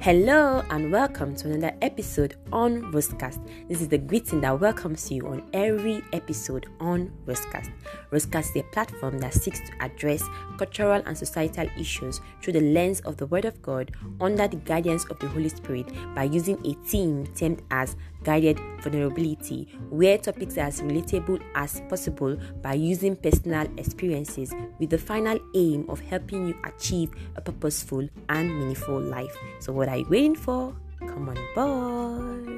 Hello and welcome to another episode on Rosecast. This is the greeting that welcomes you on every episode on Rosecast. Rosecast is a platform that seeks to address cultural and societal issues through the lens of the Word of God under the guidance of the Holy Spirit by using a theme termed as guided vulnerability, where topics are as relatable as possible by using personal experiences with the final aim of helping you achieve a purposeful and meaningful life. So, what are you waiting for? Come on board.